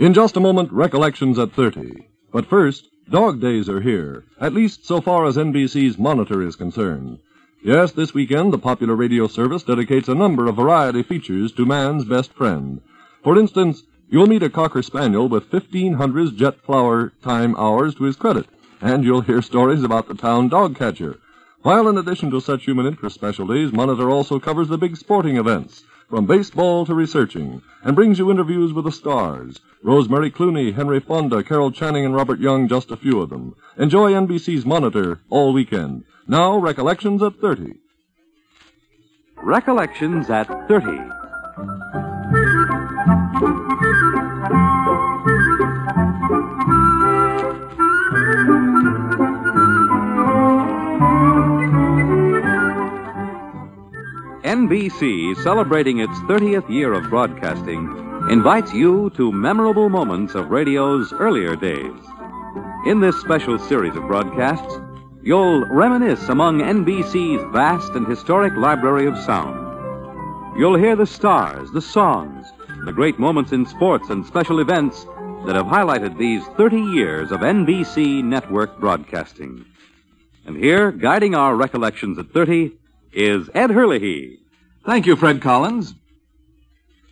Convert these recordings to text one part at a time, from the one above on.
In just a moment, Recollections at 30. But first, Dog Days are here, at least so far as NBC's Monitor is concerned. Yes, this weekend, the popular radio service dedicates a number of variety features to man's best friend. For instance, you'll meet a Cocker Spaniel with 1500's jet flower time hours to his credit, and you'll hear stories about the town dog catcher. While in addition to such human interest specialties, Monitor also covers the big sporting events, from baseball to researching, and brings you interviews with the stars. Rosemary Clooney, Henry Fonda, Carol Channing, and Robert Young, just a few of them. Enjoy NBC's Monitor all weekend. Now, Recollections at 30. Recollections at 30. NBC, celebrating its 30th year of broadcasting, invites you to memorable moments of radio's earlier days. In this special series of broadcasts, you'll reminisce among NBC's vast and historic library of sound. You'll hear the stars, the songs, the great moments in sports and special events that have highlighted these 30 years of NBC network broadcasting. And here, guiding our recollections at 30, is Ed Herlihy. Thank you, Fred Collins.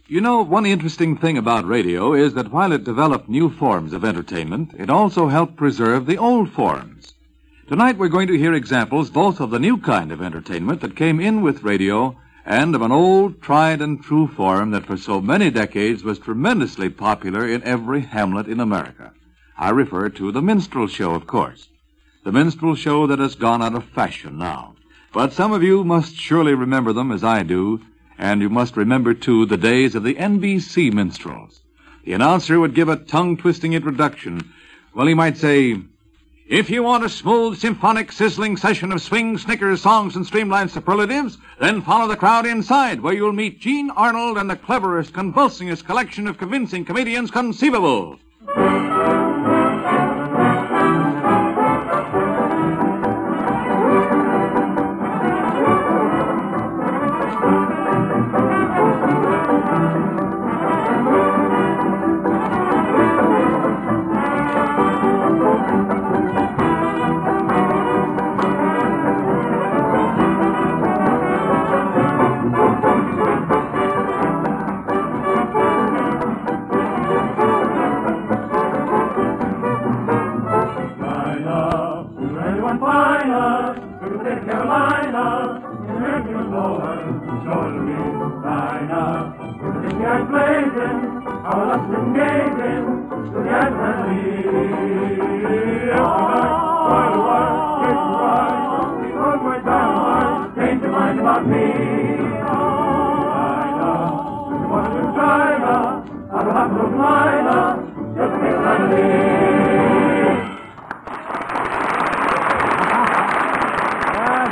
You know, one interesting thing about radio is that while it developed new forms of entertainment, it also helped preserve the old forms. Tonight we're going to hear examples both of the new kind of entertainment that came in with radio and of an old, tried and true form that for so many decades was tremendously popular in every hamlet in America. I refer to the minstrel show, of course. The minstrel show that has gone out of fashion now. But some of you must surely remember them as I do, and you must remember, too, the days of the NBC minstrels. The announcer would give a tongue-twisting introduction. Well, he might say, if you want a smooth, symphonic, sizzling session of swing, snickers, songs, and streamlined superlatives, then follow the crowd inside, where you'll meet Gene Arnold and the cleverest, convulsingest collection of convincing comedians conceivable.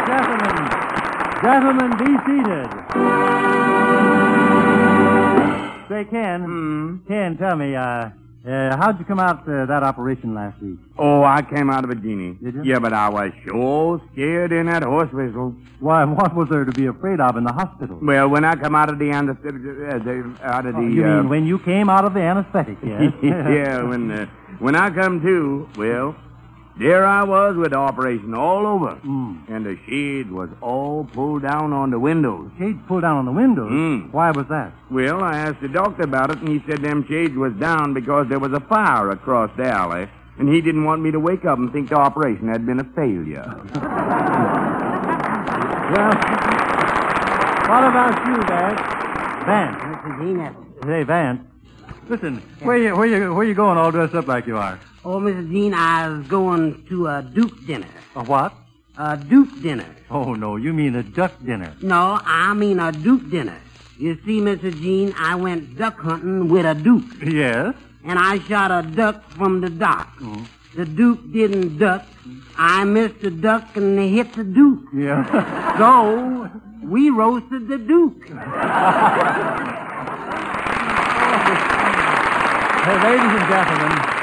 Gentlemen, gentlemen, be seated. Say, Ken. Hmm? Ken, tell me, uh, uh, how'd you come out uh, that operation last week? Oh, I came out of a Genie. Did you? Yeah, but I was sure scared in that horse whistle. Why, what was there to be afraid of in the hospital? Well, when I come out of the anesthetic, uh, the, out of the, Oh, you uh, mean when you came out of the anesthetic, yes? yeah, when uh, when I come to, well, there I was with the operation all over, Mm. and the shade was all pulled down on the windows. Shades pulled down on the windows. Mm. Why was that? Well, I asked the doctor about it, and he said them shades was down because there was a fire across the alley, and he didn't want me to wake up and think the operation had been a failure. Well, what about you, Vance? Vance. Mr. Gene, Hey, Vance. Listen, where you where you where you going all dressed up like you are? Oh, Mrs. Gene, I was going to a Duke dinner. A what? A Duke dinner. Oh no, you mean a duck dinner. No, I mean a Duke dinner. You see, Mr. Gene, I went duck hunting with a Duke, Yes. and I shot a duck from the dock. Mm-hmm. The Duke didn't duck. I missed the duck and hit the Duke. Yeah. So, we roasted the Duke. Hey, ladies and gentlemen,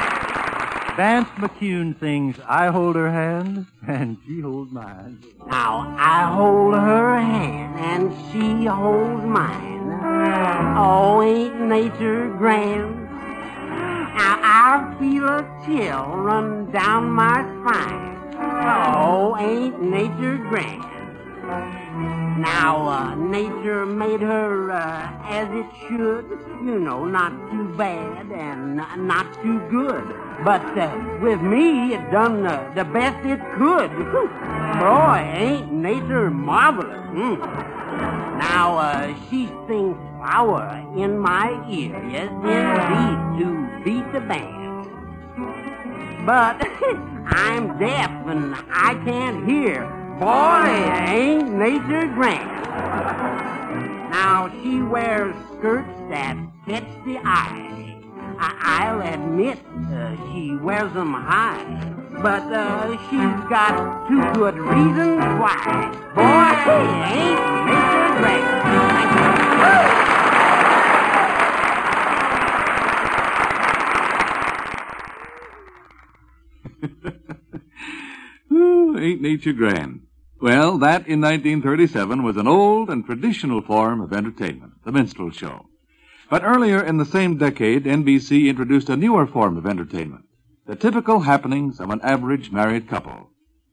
Vance McCune sings I Hold Her Hand and She Holds Mine. Now, I hold her hand and she holds mine. Oh, ain't nature grand? Now, I feel a chill run down my spine. Oh, ain't nature grand? Now, uh, nature made her uh, as it should. You know, not too bad and not too good. But uh, with me, it done uh, the best it could. Boy, ain't nature marvelous. Mm. Now, uh, she sings flower in my ear. Yes, indeed, to beat the band. But I'm deaf and I can't hear. Boy, ain't nature grand. Now she wears skirts that catch the eye. I- I'll admit uh, she wears them high. But uh, she's got two good reasons why. Boy, ain't nature grand. Thank ain't nature grand? Well, that in 1937 was an old and traditional form of entertainment, the minstrel show. But earlier in the same decade, NBC introduced a newer form of entertainment, the typical happenings of an average married couple.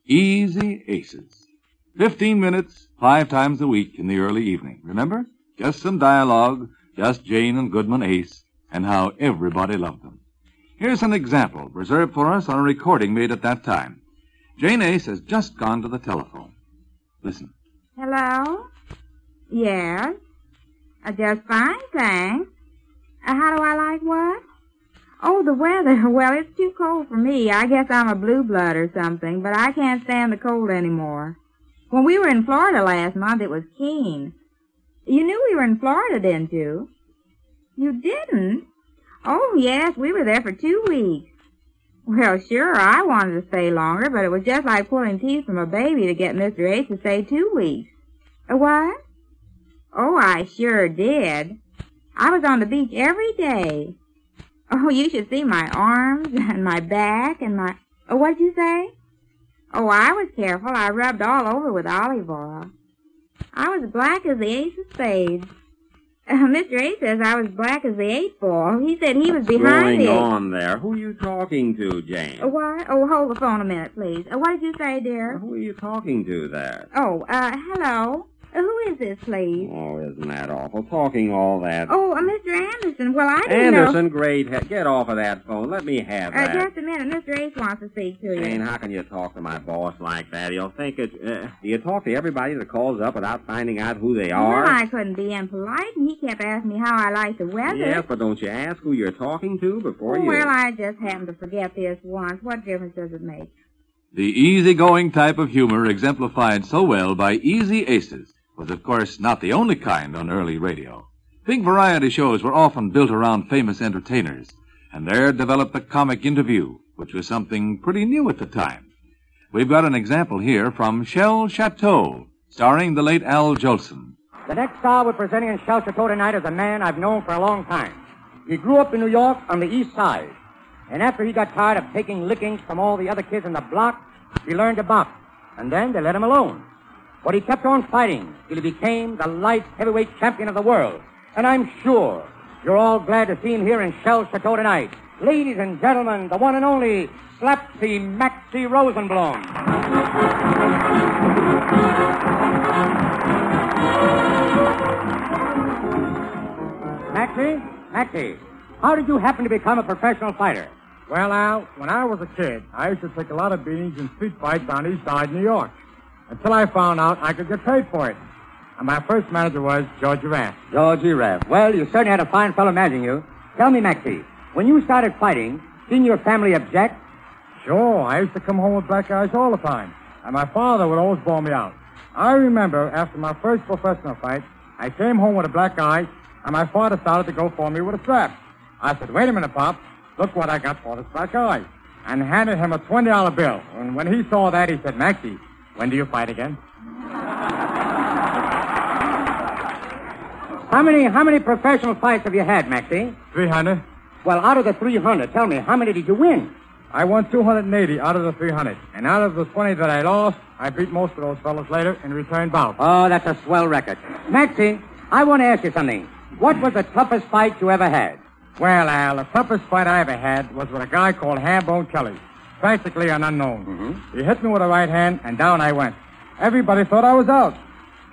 Easy Aces. Fifteen minutes, five times a week in the early evening. Remember? Just some dialogue, just Jane and Goodman Ace, and how everybody loved them. Here's an example reserved for us on a recording made at that time. Jane Ace has just gone to the telephone. Listen. Hello? Yes? Uh, just fine, thanks. Uh, how do I like what? Oh, the weather. Well, it's too cold for me. I guess I'm a blue blood or something, but I can't stand the cold anymore. When we were in Florida last month, it was keen. You knew we were in Florida, didn't you? You didn't? Oh, yes, we were there for two weeks. Well, sure, I wanted to stay longer, but it was just like pulling teeth from a baby to get Mr. Ace to stay two weeks. A what? Oh, I sure did. I was on the beach every day. Oh, you should see my arms and my back and my... Oh, what'd you say? Oh, I was careful. I rubbed all over with olive oil. I was black as the ace of spades. Uh, Mr. A says I was black as the eight ball. He said he was behind going it. on there? Who are you talking to, Jane? Oh, what? Oh, hold the phone a minute, please. Uh, what did you say, dear? Who are you talking to there? Oh, uh, hello. Uh, who is this, please? Oh, isn't that awful? Talking all that. Oh, uh, Mr. Anderson. Well, I didn't Anderson, great. he- Get off of that phone. Let me have know. Uh, that. just a minute. Mr. Ace wants to speak to you. Jane, how can you talk to my boss like that? He'll think it. Uh, do you talk to everybody that calls up without finding out who they are? Well, I couldn't be impolite, and he kept asking me how I like the weather. Yes, but don't you ask who you're talking to before Oh, you. well, I just happened to forget this once. What difference does it make? The easygoing type of humor exemplified so well by Easy Aces was, of course, not the only kind on early radio. Big variety shows were often built around famous entertainers, and there developed the comic interview, which was something pretty new at the time. We've got an example here from Shell Chateau, starring the late Al Jolson. The next star we're presenting in Shell Chateau tonight is a man I've known for a long time. He grew up in New York on the east side. And after he got tired of taking lickings from all the other kids in the block, he learned to box. And then they let him alone. But he kept on fighting till he became the light heavyweight champion of the world. And I'm sure you're all glad to see him here in Shell Chateau tonight. Ladies and gentlemen, the one and only Slapsy Maxie Rosenbloom. Maxie? Maxie, how did you happen to become a professional fighter? Well, Al, when I was a kid, I used to take a lot of beatings in street fights on East Side, New York. Until I found out I could get paid for it. And my first manager was George Raft. George Raft. Well, you certainly had a fine fellow managing you. Tell me, Maxie, when you started fighting, didn't your family object? Sure, I used to come home with black eyes all the time. And my father would always bawl me out. I remember after my first professional fight, I came home with a black eye, and my father started to go for me with a strap. I said, wait a minute, Pop. Look what I got for this black eye. And handed him a $20 bill. And when he saw that, he said, Maxie, when do you fight again? How many how many professional fights have you had, Maxie? 300. Well, out of the 300, tell me, how many did you win? I won 280 out of the 300. And out of the 20 that I lost, I beat most of those fellows later in return bout. Oh, that's a swell record. Maxie, I want to ask you something. What was the toughest fight you ever had? Well, Al, the toughest fight I ever had was with a guy called Hambone Kelly. Practically an unknown. Mm-hmm. He hit me with a right hand, and down I went. Everybody thought I was out.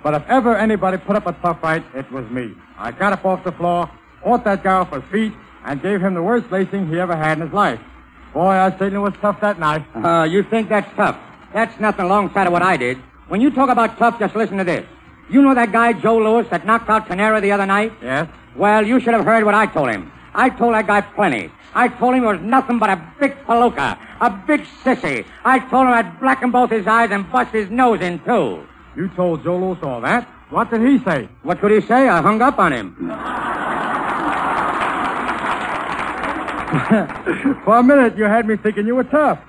But if ever anybody put up a tough fight, it was me. I got up off the floor, fought that guy off his feet, and gave him the worst lacing he ever had in his life. Boy, I certainly was tough that night. Uh, you think that's tough? That's nothing alongside of what I did. When you talk about tough, just listen to this. You know that guy Joe Louis that knocked out Carnera the other night? Yes? Well, you should have heard what I told him. I told that guy plenty. I told him he was nothing but a big palooka, a big sissy. I told him I'd blacken both his eyes and bust his nose in two. You told Louis all that? What did he say? What could he say? I hung up on him. For a minute, you had me thinking you were tough.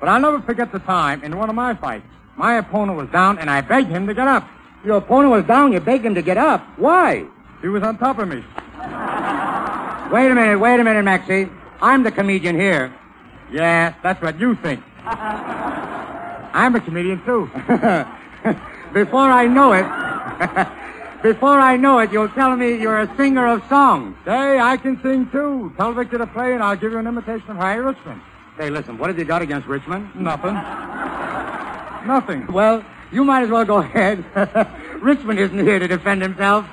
But I'll never forget the time in one of my fights. My opponent was down, and I begged him to get up. Your opponent was down. You begged him to get up. Why? He was on top of me. Wait a minute, wait a minute, Maxie. I'm the comedian here. Yeah, that's what you think. I'm a comedian, too. Before I know it, before I know it, you'll tell me you're a singer of songs. Say, I can sing, too. Tell Victor to play, and I'll give you an imitation of Harry Richman. Say, listen, what have you got against Richman? Nothing. Nothing. Well, you might as well go ahead. Richman isn't here to defend himself.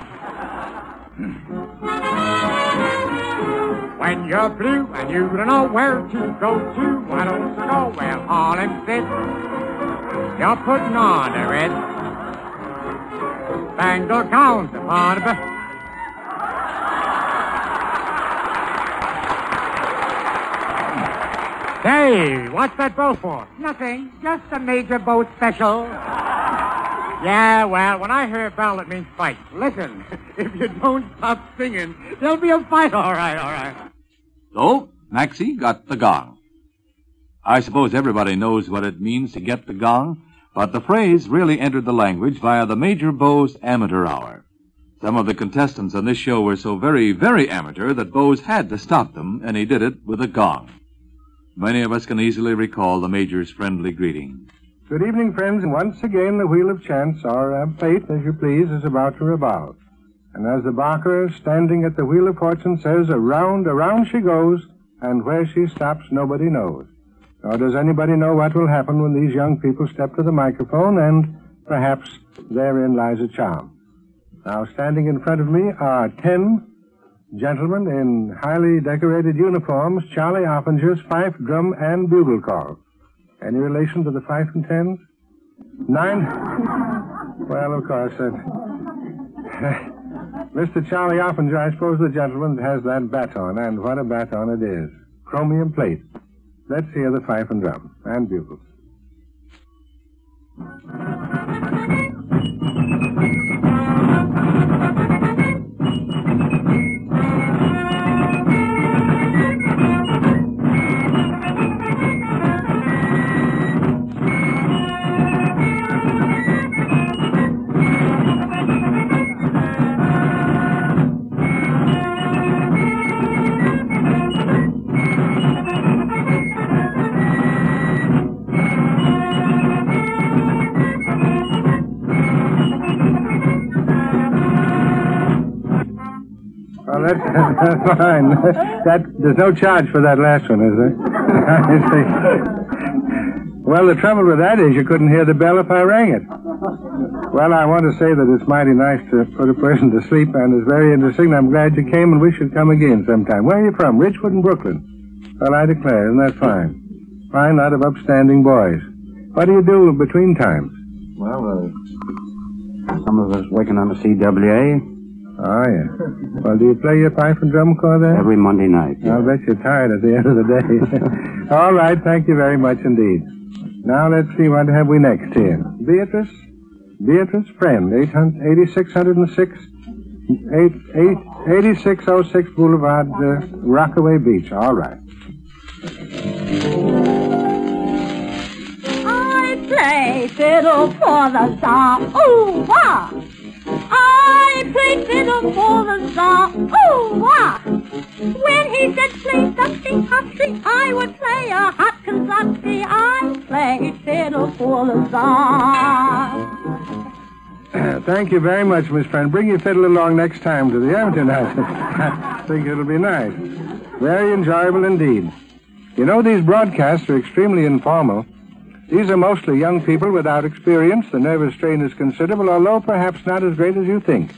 When you're blue and you don't know where to go to, why don't you go where Harlem sits? You're putting on a red. Bangle counts upon a... Hey, what's that bow for? Nothing. Just a Major Bowes special. Yeah, well, when I hear a bell, it means fight. Listen, if you don't stop singing, there'll be a fight. All right, all right. So, Maxie got the gong. I suppose everybody knows what it means to get the gong, but the phrase really entered the language via the Major Bowes Amateur Hour. Some of the contestants on this show were so very, very amateur that Bowes had to stop them, and he did it with a gong. Many of us can easily recall the Major's friendly greeting. Good evening, friends, and once again the wheel of chance, or uh, fate, as you please, is about to revolve. And as the barker standing at the wheel of fortune says, around, around she goes, and where she stops nobody knows. Nor does anybody know what will happen when these young people step to the microphone, and perhaps therein lies a charm. Now, standing in front of me are ten gentlemen in highly decorated uniforms, Charlie Oppenger's fife, drum, and bugle call. Any relation to the fife and tens? Nine? well, of course. Uh, Mr. Charlie Oppinger, I suppose the gentleman has that baton, and what a baton it is. Chromium plate. Let's hear the fife and drum, and bugles. Fine. That, there's no charge for that last one, is there? I see. Well, the trouble with that is you couldn't hear the bell if I rang it. Well, I want to say that it's mighty nice to put a person to sleep, and it's very interesting. I'm glad you came, and we should come again sometime. Where are you from? Richwood and Brooklyn. Well, I declare, isn't that fine? Fine lot of upstanding boys. What do you do between times? Well, uh, some of us working on the CWA Oh, yeah. Well, do you play your pipe and drum corps there? every Monday night. I'll bet you're tired at the end of the day. All right, thank you very much indeed. Now let's see what have we next here. Beatrice, Beatrice Friend, 8606, 8606 Boulevard, uh, Rockaway Beach. All right. I play fiddle for the Tsar. Ooh, I play fiddle for the Tsar. Ooh! When he said play something hotly, I would play a hot kazatsi. I play fiddle for the Tsar. Thank you very much, Miss Friend. Bring your fiddle along next time to the amateur night. think it'll be nice. Very enjoyable indeed. You know, these broadcasts are extremely informal. These are mostly young people without experience. The nervous strain is considerable, although perhaps not as great as you think.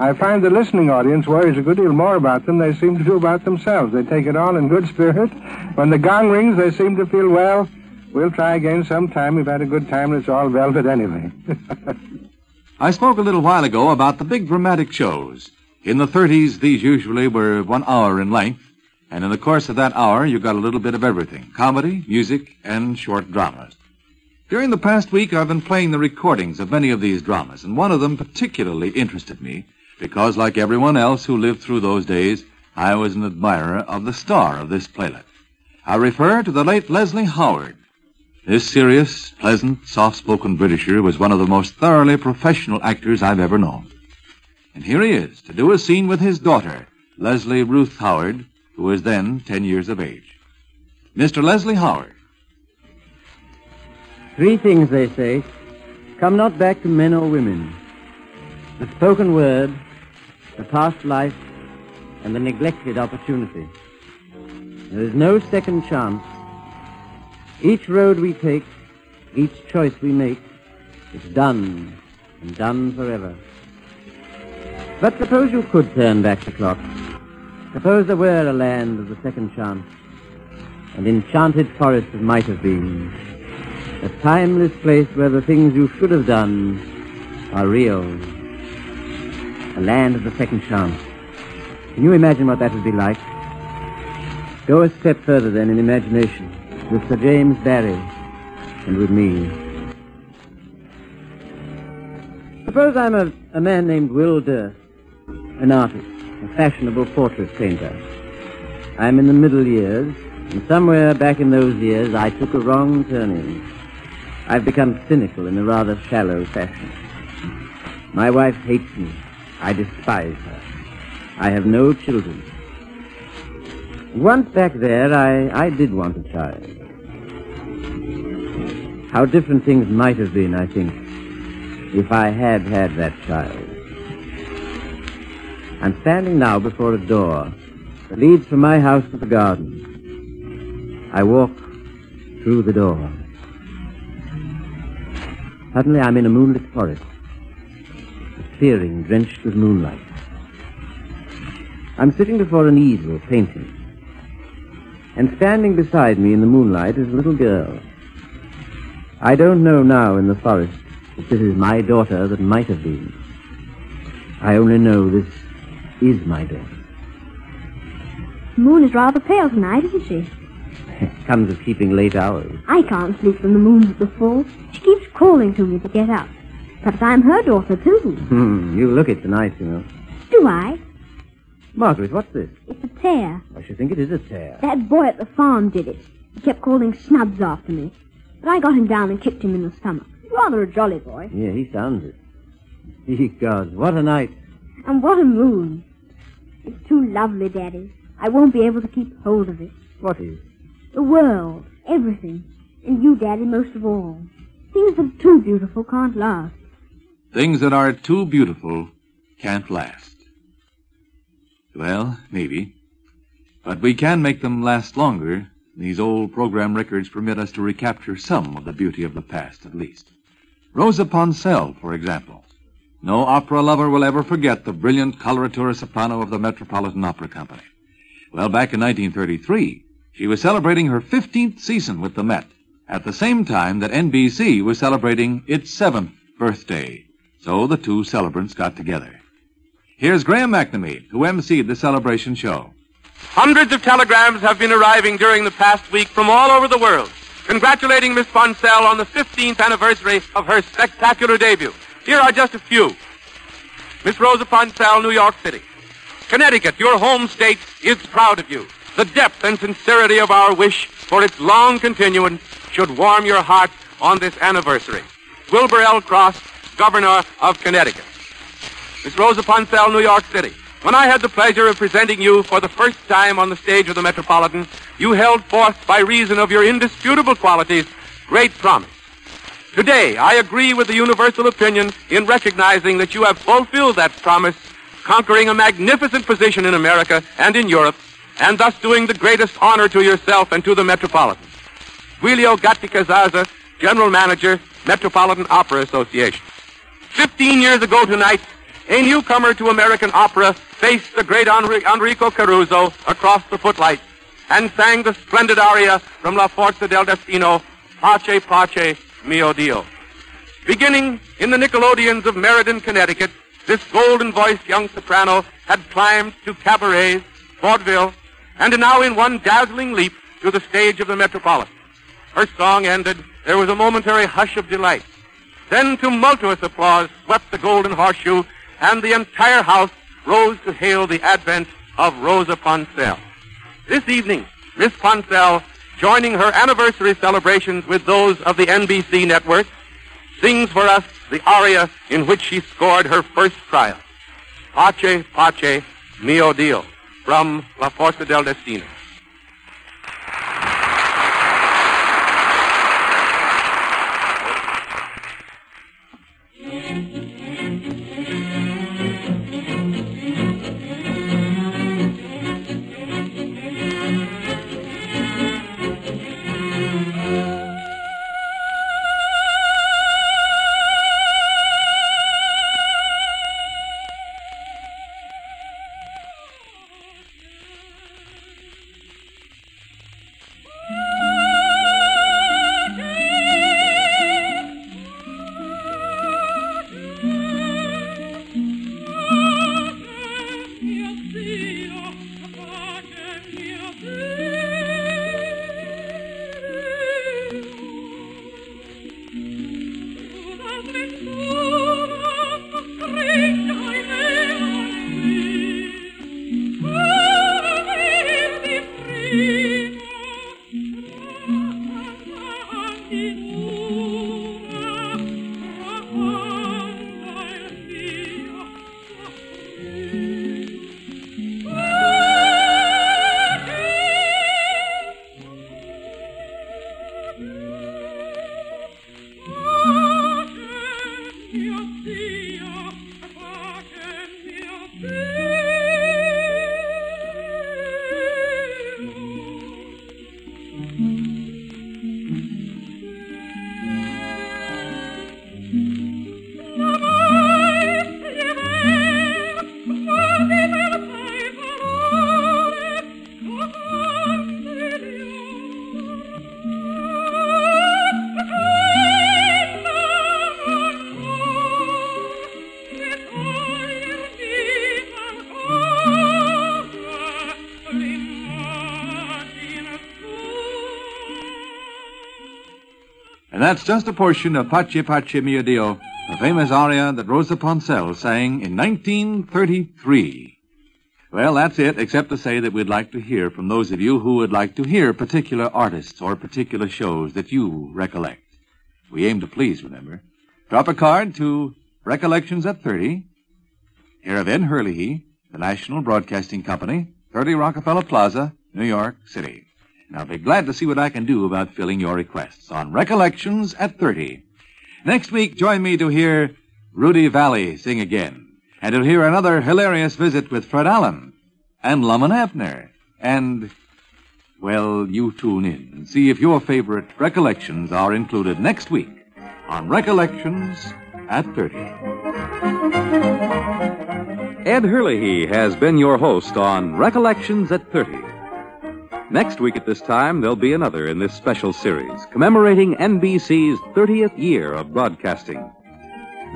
I find the listening audience worries a good deal more about them than they seem to do about themselves. They take it all in good spirit. When the gong rings, they seem to feel, well, we'll try again sometime. We've had a good time and it's all velvet anyway. I spoke a little while ago about the big dramatic shows. In the 30s, these usually were one hour in length, and in the course of that hour, you got a little bit of everything comedy, music, and short dramas. During the past week, I've been playing the recordings of many of these dramas, and one of them particularly interested me because, like everyone else who lived through those days, I was an admirer of the star of this playlet. I refer to the late Leslie Howard. This serious, pleasant, soft-spoken Britisher was one of the most thoroughly professional actors I've ever known. And here he is to do a scene with his daughter, Leslie Ruth Howard, who was then 10 years of age. Mr. Leslie Howard. Three things, they say, come not back to men or women. The spoken word, the past life, and the neglected opportunity. There is no second chance. Each road we take, each choice we make, is done, and done forever. But suppose you could turn back the clock. Suppose there were a land of the second chance, an enchanted forest of might have been, a timeless place where the things you should have done are real, a land of the second chance. Can you imagine what that would be like? Go a step further then in imagination with Sir James Barrie and with me. Suppose I'm a, a man named Will Dearth, an artist, a fashionable portrait painter. I'm in the middle years, and somewhere back in those years I took a wrong turning. I've become cynical in a rather shallow fashion. My wife hates me. I despise her. I have no children. Once back there, I, I did want a child. How different things might have been, I think, if I had had that child. I'm standing now before a door that leads from my house to the garden. I walk through the door. Suddenly I'm in a moonlit forest, clearing drenched with moonlight. I'm sitting before an easel painting, and standing beside me in the moonlight is a little girl. I don't know now in the forest if this is my daughter that might have been. I only know this is my daughter. The moon is rather pale tonight, isn't she? It comes of keeping late hours. I can't sleep when the moon's at the full. She keeps calling to me to get up. Perhaps I'm her daughter, too. Hmm, you look it tonight, you know. Do I? Margaret, what's this? It's a tear. I should think it is a tear. That boy at the farm did it. He kept calling snubs after me. But I got him down and kicked him in the stomach. Rather a jolly boy. Yeah, he sounds it. Ye gods, what a night. And what a moon. It's too lovely, Daddy. I won't be able to keep hold of it. What is? The world, everything. And you, Daddy, most of all. Things that are too beautiful can't last. Things that are too beautiful can't last. Well, maybe. But we can make them last longer. These old program records permit us to recapture some of the beauty of the past, at least. Rosa Ponselle, for example. No opera lover will ever forget the brilliant coloratura soprano of the Metropolitan Opera Company. Well, back in 1933, she was celebrating her 15th season with the Met at the same time that NBC was celebrating its seventh birthday. So the two celebrants got together. Here's Graham McNamee, who emceed the celebration show. Hundreds of telegrams have been arriving during the past week from all over the world, congratulating Miss Ponselle on the 15th anniversary of her spectacular debut. Here are just a few. Miss Rosa Ponselle, New York City. Connecticut, your home state, is proud of you. The depth and sincerity of our wish for its long continuance should warm your heart on this anniversary. Wilbur L. Cross, Governor of Connecticut. Miss Rosa Ponselle, New York City. When I had the pleasure of presenting you for the first time on the stage of the Metropolitan, you held forth, by reason of your indisputable qualities, great promise. Today, I agree with the universal opinion in recognizing that you have fulfilled that promise conquering a magnificent position in America and in Europe, and thus doing the greatest honor to yourself and to the Metropolitan. Giulio Gatti General Manager, Metropolitan Opera Association. Fifteen years ago tonight, a newcomer to American opera faced the great Enrico Caruso across the footlights and sang the splendid aria from La Forza del Destino, Pace Pace Mio Dio. Beginning in the Nickelodeons of Meriden, Connecticut, this golden-voiced young soprano had climbed to cabarets, vaudeville, and now in one dazzling leap to the stage of the Metropolitan. Her song ended, there was a momentary hush of delight. Then tumultuous applause swept the Golden Horseshoe, and the entire house rose to hail the advent of Rosa Ponselle. This evening, Miss Ponselle, joining her anniversary celebrations with those of the NBC network, sings for us the aria in which she scored her first triumph. Pace, pace, mio Dio, from La Forza del Destino. That's just a portion of Pace Pace Mio Dio, the famous aria that Rosa Ponselle sang in 1933. Well, that's it, except to say that we'd like to hear from those of you who would like to hear particular artists or particular shows that you recollect. We aim to please, remember. Drop a card to Recollections at 30, care of Ed Herlihy, the National Broadcasting Company, 30 Rockefeller Plaza, New York City. And I'll be glad to see what I can do about filling your requests on Recollections at 30. Next week, join me to hear Rudy Vallee sing again. And to hear another hilarious visit with Fred Allen and Lum and Abner. And, well, you tune in and see if your favorite recollections are included next week on Recollections at 30. Ed Herlihy has been your host on Recollections at 30. Next week at this time, there'll be another in this special series commemorating NBC's 30th year of broadcasting.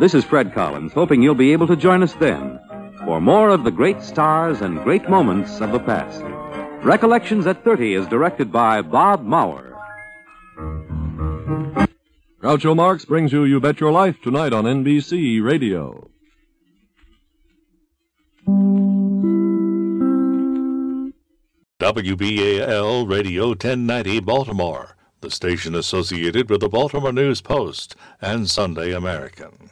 This is Fred Collins, hoping you'll be able to join us then for more of the great stars and great moments of the past. Recollections at 30 is directed by Bob Mauer. Groucho Marx brings you You Bet Your Life tonight on NBC Radio. WBAL Radio 1090 Baltimore, the station associated with the Baltimore News Post and Sunday American.